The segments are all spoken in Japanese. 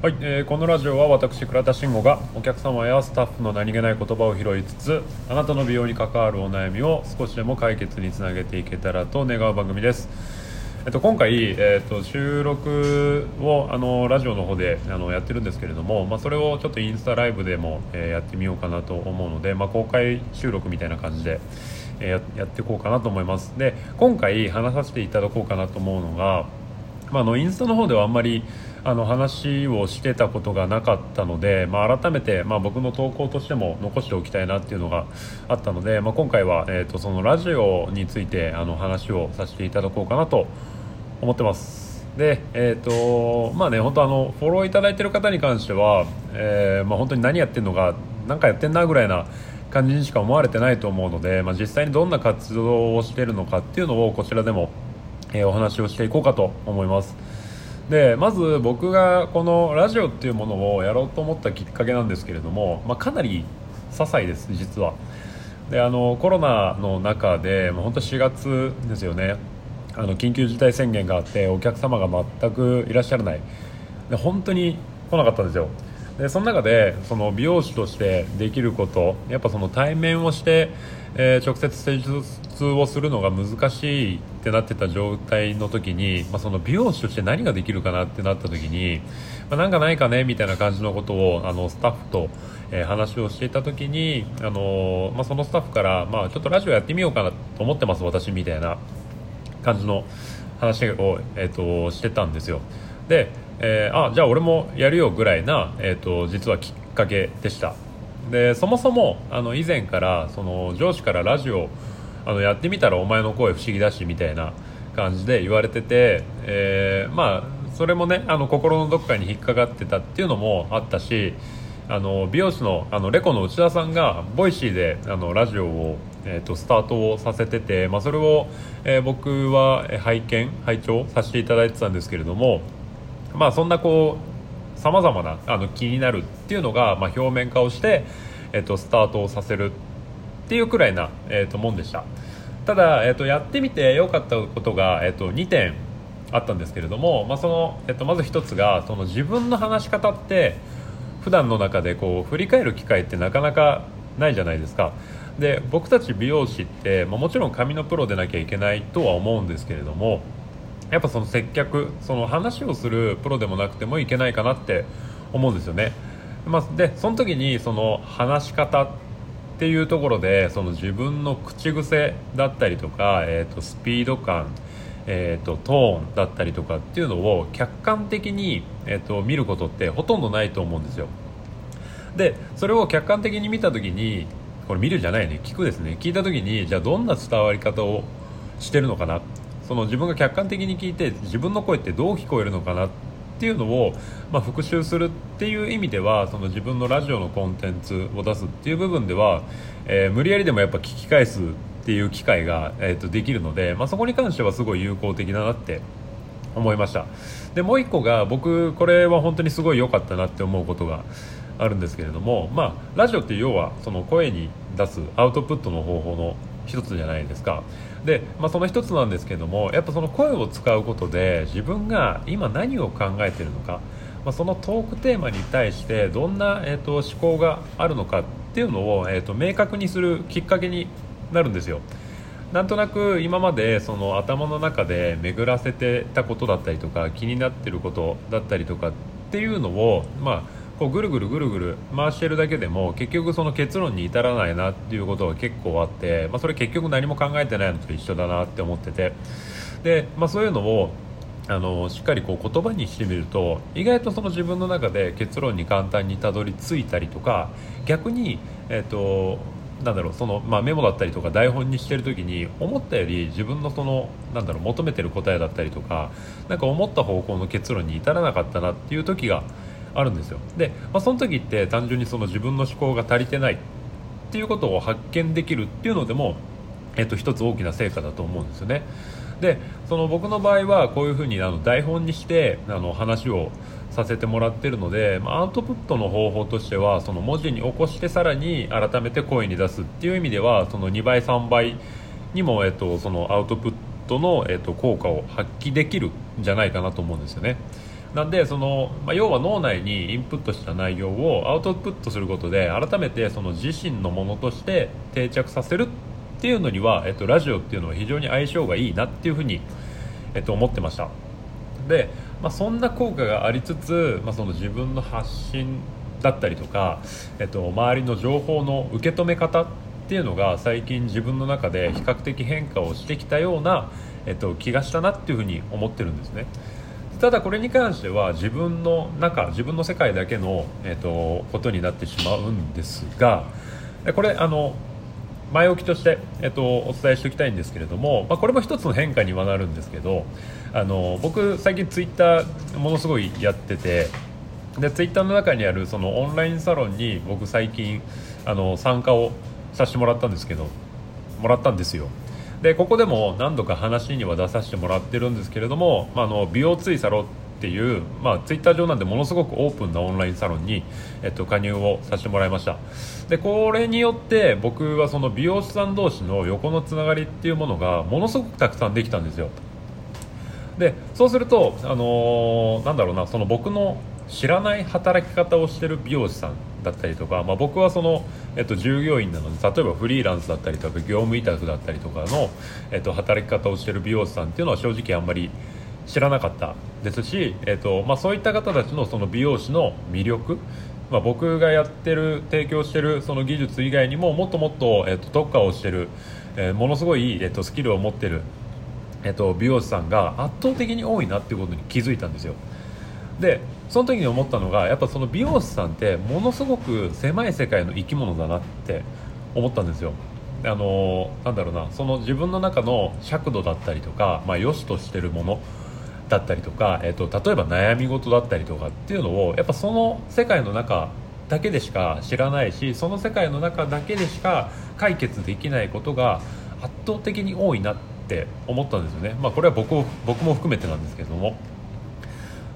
はい、えーこのラジオは私倉田慎吾がお客様やスタッフの何気ない言葉を拾いつつあなたの美容に関わるお悩みを少しでも解決につなげていけたらと願う番組です、えっと、今回、えっと、収録をあのラジオの方であのやってるんですけれども、まあ、それをちょっとインスタライブでも、えーやってみようかなと思うので、まあ、公開収録みたいな感じで、えーややっていこうかなと思います。で今回話させていただこうかなと思うのがまあ、のインスタの方ではあんまりあの話をしてたことがなかったので、まあ、改めて、まあ、僕の投稿としても残しておきたいなっていうのがあったので、まあ、今回は、えー、とそのラジオについてあの話をさせていただこうかなと思ってます。でえっ、とまあね本当あのフォローいただいてる方に関しては、えーまあ、本当に何やってんのか何かやってんなぐらいな感じにしか思われてないと思うので、まあ、実際にどんな活動をしてるのかっていうのをこちらでもえーお話をしていこうかと思います。でまず僕がこのラジオっていうものをやろうと思ったきっかけなんですけれども、まあ、かなり些細です実は。であのコロナの中で、まあ、本当4月ですよね。あの緊急事態宣言があってお客様が全くいらっしゃらない。で本当に来なかったんですよ。でその中でその美容師としてできることやっぱその対面をして、えー直接施術をするのが難しいってなってた状態の時に、まあ、その美容師として何ができるかなってなった時に、まあ、なんかないかねみたいな感じのことをあのスタッフと、えー話をしていた時に、あのーまあ、そのスタッフから、まあ、ちょっとラジオやってみようかなと思ってます私みたいな感じの話を、えー、としてたんですよ。で、えーあじゃあ俺もやるよぐらいな、えー、と実はきっかけでした。でそもそもあの以前からその上司からラジオあのやってみたらお前の声不思議だしみたいな感じで言われてて、えーまあそれもねあの心のどっかに引っかかってたっていうのもあったしあの美容師のあのレコの内田さんが Voicy であのラジオを、えー、とスタートをさせてて、まあ、それを、えー僕は拝見拝聴させていただいてたんですけれどもまあそんなこうさまざまなあの気になるっていうのが、まあ、表面化をして、えー、とスタートをさせるっていうくらいな、えー、ともんでした。ただ、えー、とやってみて良かったことが、えー、と2点あったんですけれども、まあそのえー、とまず1つがその自分の話し方って普段の中でこう振り返る機会ってなかなかないじゃないですか。で僕たち美容師って、まあ、もちろん髪のプロでなきゃいけないとは思うんですけれどもやっぱその接客その話をするプロでもなくてもいけないかなって思うんですよね、まあ、でその時にその話し方っていうところでその自分の口癖だったりとか、えー、とスピード感、えー、とトーンだったりとかっていうのを客観的に、えー、と見ることってほとんどないと思うんですよ。でそれを客観的に見た時にこれ見るじゃないね。聞くですね。聞いた時にじゃあどんな伝わり方をしてるのかなその自分が客観的に聞いて自分の声ってどう聞こえるのかなっていうのを、まあ、復習するっていう意味ではその自分のラジオのコンテンツを出すっていう部分では、えー無理やりでもやっぱ聞き返すっていう機会が、えー、とできるので、まあ、そこに関してはすごい有効的だなって思いました。でもう一個が僕これは本当にすごい良かったなって思うことがあるんですけれども、まあ、ラジオって要はその声に出すアウトプットの方法の一つじゃないですか。で、まあ、その一つなんですけどもやっぱその声を使うことで自分が今何を考えてるのか、まあ、そのトークテーマに対してどんな、えー、と思考があるのかっていうのを、えー、と明確にするきっかけになるんですよ。なんとなく今までその頭の中で巡らせてたことだったりとか気になってることだったりとかっていうのを、まあ、こうぐるぐるぐるぐる回してるだけでも結局その結論に至らないなっていうことが結構あって、まあ、それ結局何も考えてないのと一緒だなって思ってて。で、まあ、そういうのをあのしっかりこう言葉にしてみると意外とその自分の中で結論に簡単にたどり着いたりとか逆に、えっとなんだろうその、まあ、メモだったりとか台本にしてる時に思ったより自分のそのなんだろう求めてる答えだったりとかなんか思った方向の結論に至らなかったなっていう時があるんですよ。で、まあ、その時って単純にその自分の思考が足りてないっていうことを発見できるっていうのでも、えっと、一つ大きな成果だと思うんですよね。でその僕の場合はこういうふうにあの台本にしてあの話をさせてもらってるので、まあ、アウトプットの方法としてはその文字に起こしてさらに改めて声に出すっていう意味ではその2倍3倍にも、えっと、そのアウトプットの、えっと、効果を発揮できるじゃないかなと思うんですよね。なんでその、まあ、要は脳内にインプットした内容をアウトプットすることで改めてその自身のものとして定着させるっていうのには、えっと、ラジオっていうのは非常に相性がいいなっていうふうに、えっと、思ってました。で、まあ、そんな効果がありつつ、まあ、その自分の発信だったりとか、えっと、周りの情報の受け止め方っていうのが最近自分の中で比較的変化をしてきたような、えっと、気がしたなっていうふうに思ってるんですね。ただこれに関しては自分の中自分の世界だけの、えーと、ことになってしまうんですがこれあの前置きとして、えーと、お伝えしておきたいんですけれども、まあ、これも一つの変化にはなるんですけどあの僕最近ツイッターものすごいやっててでツイッターの中にあるそのオンラインサロンに僕最近あの参加をさせてもらったんですけどもらったんですよでここでも何度か話には出させてもらってるんですけれども、まあ、あの美容ツイサロっていう、まあ、ツイッター上なんでものすごくオープンなオンラインサロンに、えっと、加入をさせてもらいました。でこれによって僕はその美容師さん同士の横のつながりっていうものがものすごくたくさんできたんですよ。でそうすると、あのー、なんだろうなその僕の知らない働き方をしてる美容師さんだったりとか、まあ、僕はその、えっと、従業員なので例えばフリーランスだったりとか業務委託だったりとかの、えっと、働き方をしてる美容師さんっていうのは正直あんまり知らなかったですし、えっとまあ、そういった方たちのその美容師の魅力まあ、僕がやってる提供してるその技術以外にももっともっと、えっと、特化をしてる、えー、ものすごい、えっと、スキルを持ってる、えっと、美容師さんが圧倒的に多いなっていうことに気づいたんですよ。でその時に思ったのがやっぱその美容師さんってものすごく狭い世界の生き物だなって思ったんですよあのなんだろうなその自分の中の尺度だったりとか、まあ、良しとしてるものだったりとか、えーと、例えば悩み事だったりとかっていうのをやっぱその世界の中だけでしか知らないしその世界の中だけでしか解決できないことが圧倒的に多いなって思ったんですよね、まあ、これは僕僕も含めてなんですけども。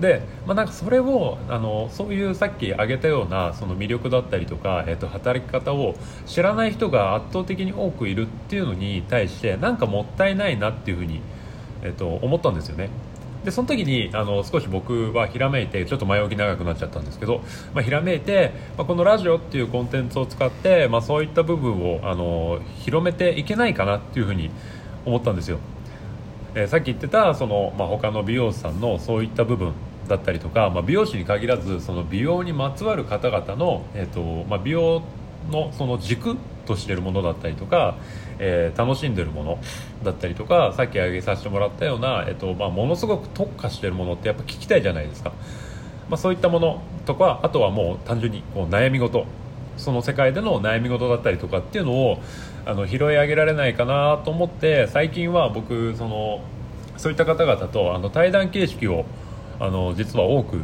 で、まあ、なんかそれをあのそういうさっき挙げたようなその魅力だったりとか、えー、と働き方を知らない人が圧倒的に多くいるっていうのに対してなんかもったいないなっていうふうに、えー、と思ったんですよね。でその時にあの少し僕はひらめいてちょっと前置き長くなっちゃったんですけど、まあ、ひらめいて、まあ、このラジオっていうコンテンツを使って、まあ、そういった部分をあの広めていけないかなっていうふうに思ったんですよ。えー、さっき言ってたその、まあ、他の美容師さんのそういった部分だったりとか、まあ、美容師に限らずその美容にまつわる方々の、えーとまあ、美容のその軸としてるものだったりとか、えー、楽しんでるものだったりとかさっき挙げさせてもらったような、えーとまあ、ものすごく特化してるものってやっぱ聞きたいじゃないですか、まあ、そういったものとかあとはもう単純にこう悩み事。その世界での悩み事だったりとかっていうのをあの拾い上げられないかなと思って最近は僕そのそういった方々とあの対談形式をあの実は多く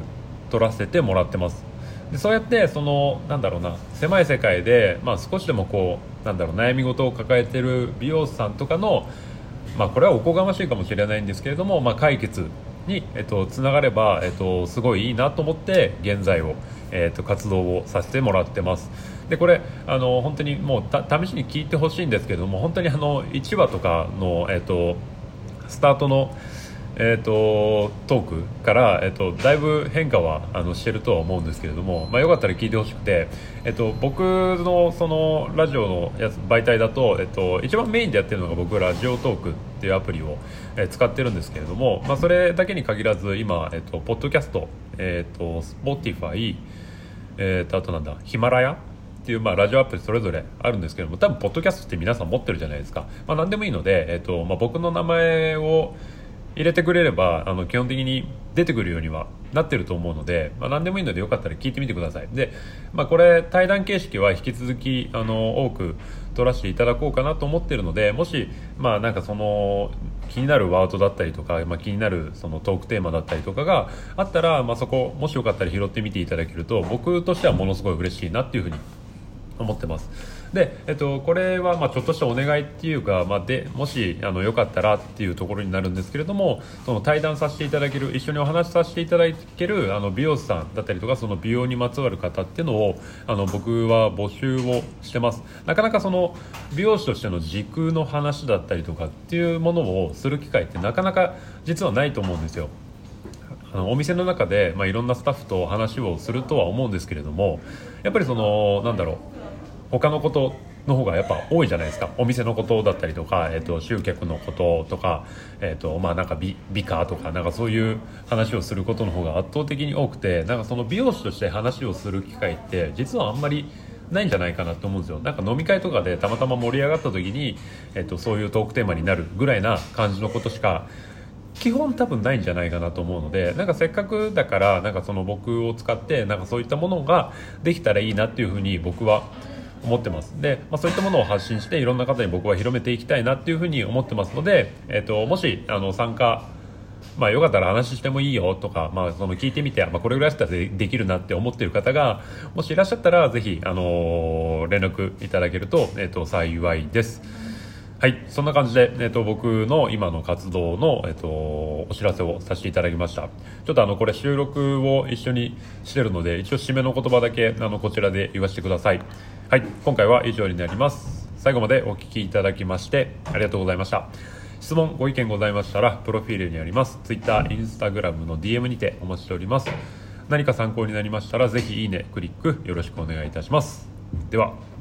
取らせてもらってます。でそうやってそのなんだろうな狭い世界で、まあ、少しでもこうなんだろう悩み事を抱えてる美容師さんとかの、まあ、これはおこがましいかもしれないんですけれども、まあ、解決に、えっと、つながれば、えっと、すごいいいなと思って現在を、えっと、活動をさせてもらってます。でこれあの本当にもう試しに聞いてほしいんですけれども本当にあの1話とかの、えっと、スタートのえーと、トークから、えーと、だいぶ変化はあのしてるとは思うんですけれども、まあ、よかったら聞いてほしくて、えーと、僕のそのラジオのやつ媒体だと,、えー、と一番メインでやってるのが僕ラジオトークっていうアプリを、えー、使ってるんですけれども、まあ、それだけに限らず今、えー、とポッドキャスト、えー、と Spotify、えー、とあとなんだヒマラヤっていう、まあ、ラジオアプリそれぞれあるんですけども多分ポッドキャストって皆さん持ってるじゃないですか、まあ、何でもいいので、えーとまあ、僕の名前を入れてくれればあの基本的に出てくるようにはなってると思うので、まあ、何でもいいのでよかったら聞いてみてくださいで、まあ、これ対談形式は引き続きあの多く取らせていただこうかなと思ってるのでもし、まあ、なんかその気になるワードだったりとか、まあ、気になるそのトークテーマだったりとかがあったら、まあ、そこもしよかったら拾ってみていただけると僕としてはものすごい嬉しいなっていうふうに思ってます。で、えっと、これはまあちょっとしたお願いっていうか、まあ、でもしあのよかったらっていうところになるんですけれどもその対談させていただける一緒にお話しさせていただけるあの美容師さんだったりとかその美容にまつわる方っていうのをあの僕は募集をしてます。なかなかその美容師としての時空の話だったりとかっていうものをする機会ってなかなか実はないと思うんですよ。あのお店の中で、まあ、いろんなスタッフと話をするとは思うんですけれどもやっぱりそのなんだろう。他のことの方がやっぱ多いじゃないですか。お店のことだったりとか、えーと、集客のこととか,、えーとまあ、なんか美美化とかなんかそういう話をすることの方が圧倒的に多くてなんかその美容師として話をする機会って実はあんまりないんじゃないかなと思うんですよ。なんか飲み会とかでたまたま盛り上がった時に、えーと、そういうトークテーマになるぐらいな感じのことしか基本多分ないんじゃないかなと思うのでなんかせっかくだからなんかその僕を使ってなんかそういったものができたらいいなっていうふうに僕は思思ってますで、まあ、そういったものを発信していろんな方に僕は広めていきたいなっていうふうに思ってますので、えーと、もしあの参加まあ、よかったら話してもいいよとか、まあ、その聞いてみて、まあ、これぐらいだったらできるなって思ってる方がもしいらっしゃったらぜひ、あのー、連絡いただけると,、えーと、幸いです。はい、そんな感じで、えーと、僕の今の活動の、えーと、お知らせをさせていただきました。ちょっとあのこれ収録を一緒にしてるので一応締めの言葉だけあのこちらで言わせてください。はい今回は以上になります。最後までお聴きいただきましてありがとうございました。質問ご意見ございましたらプロフィールにあります。Twitter、Instagram の DM にてお待ちしております。何か参考になりましたらぜひいいねクリックよろしくお願いいたします。では。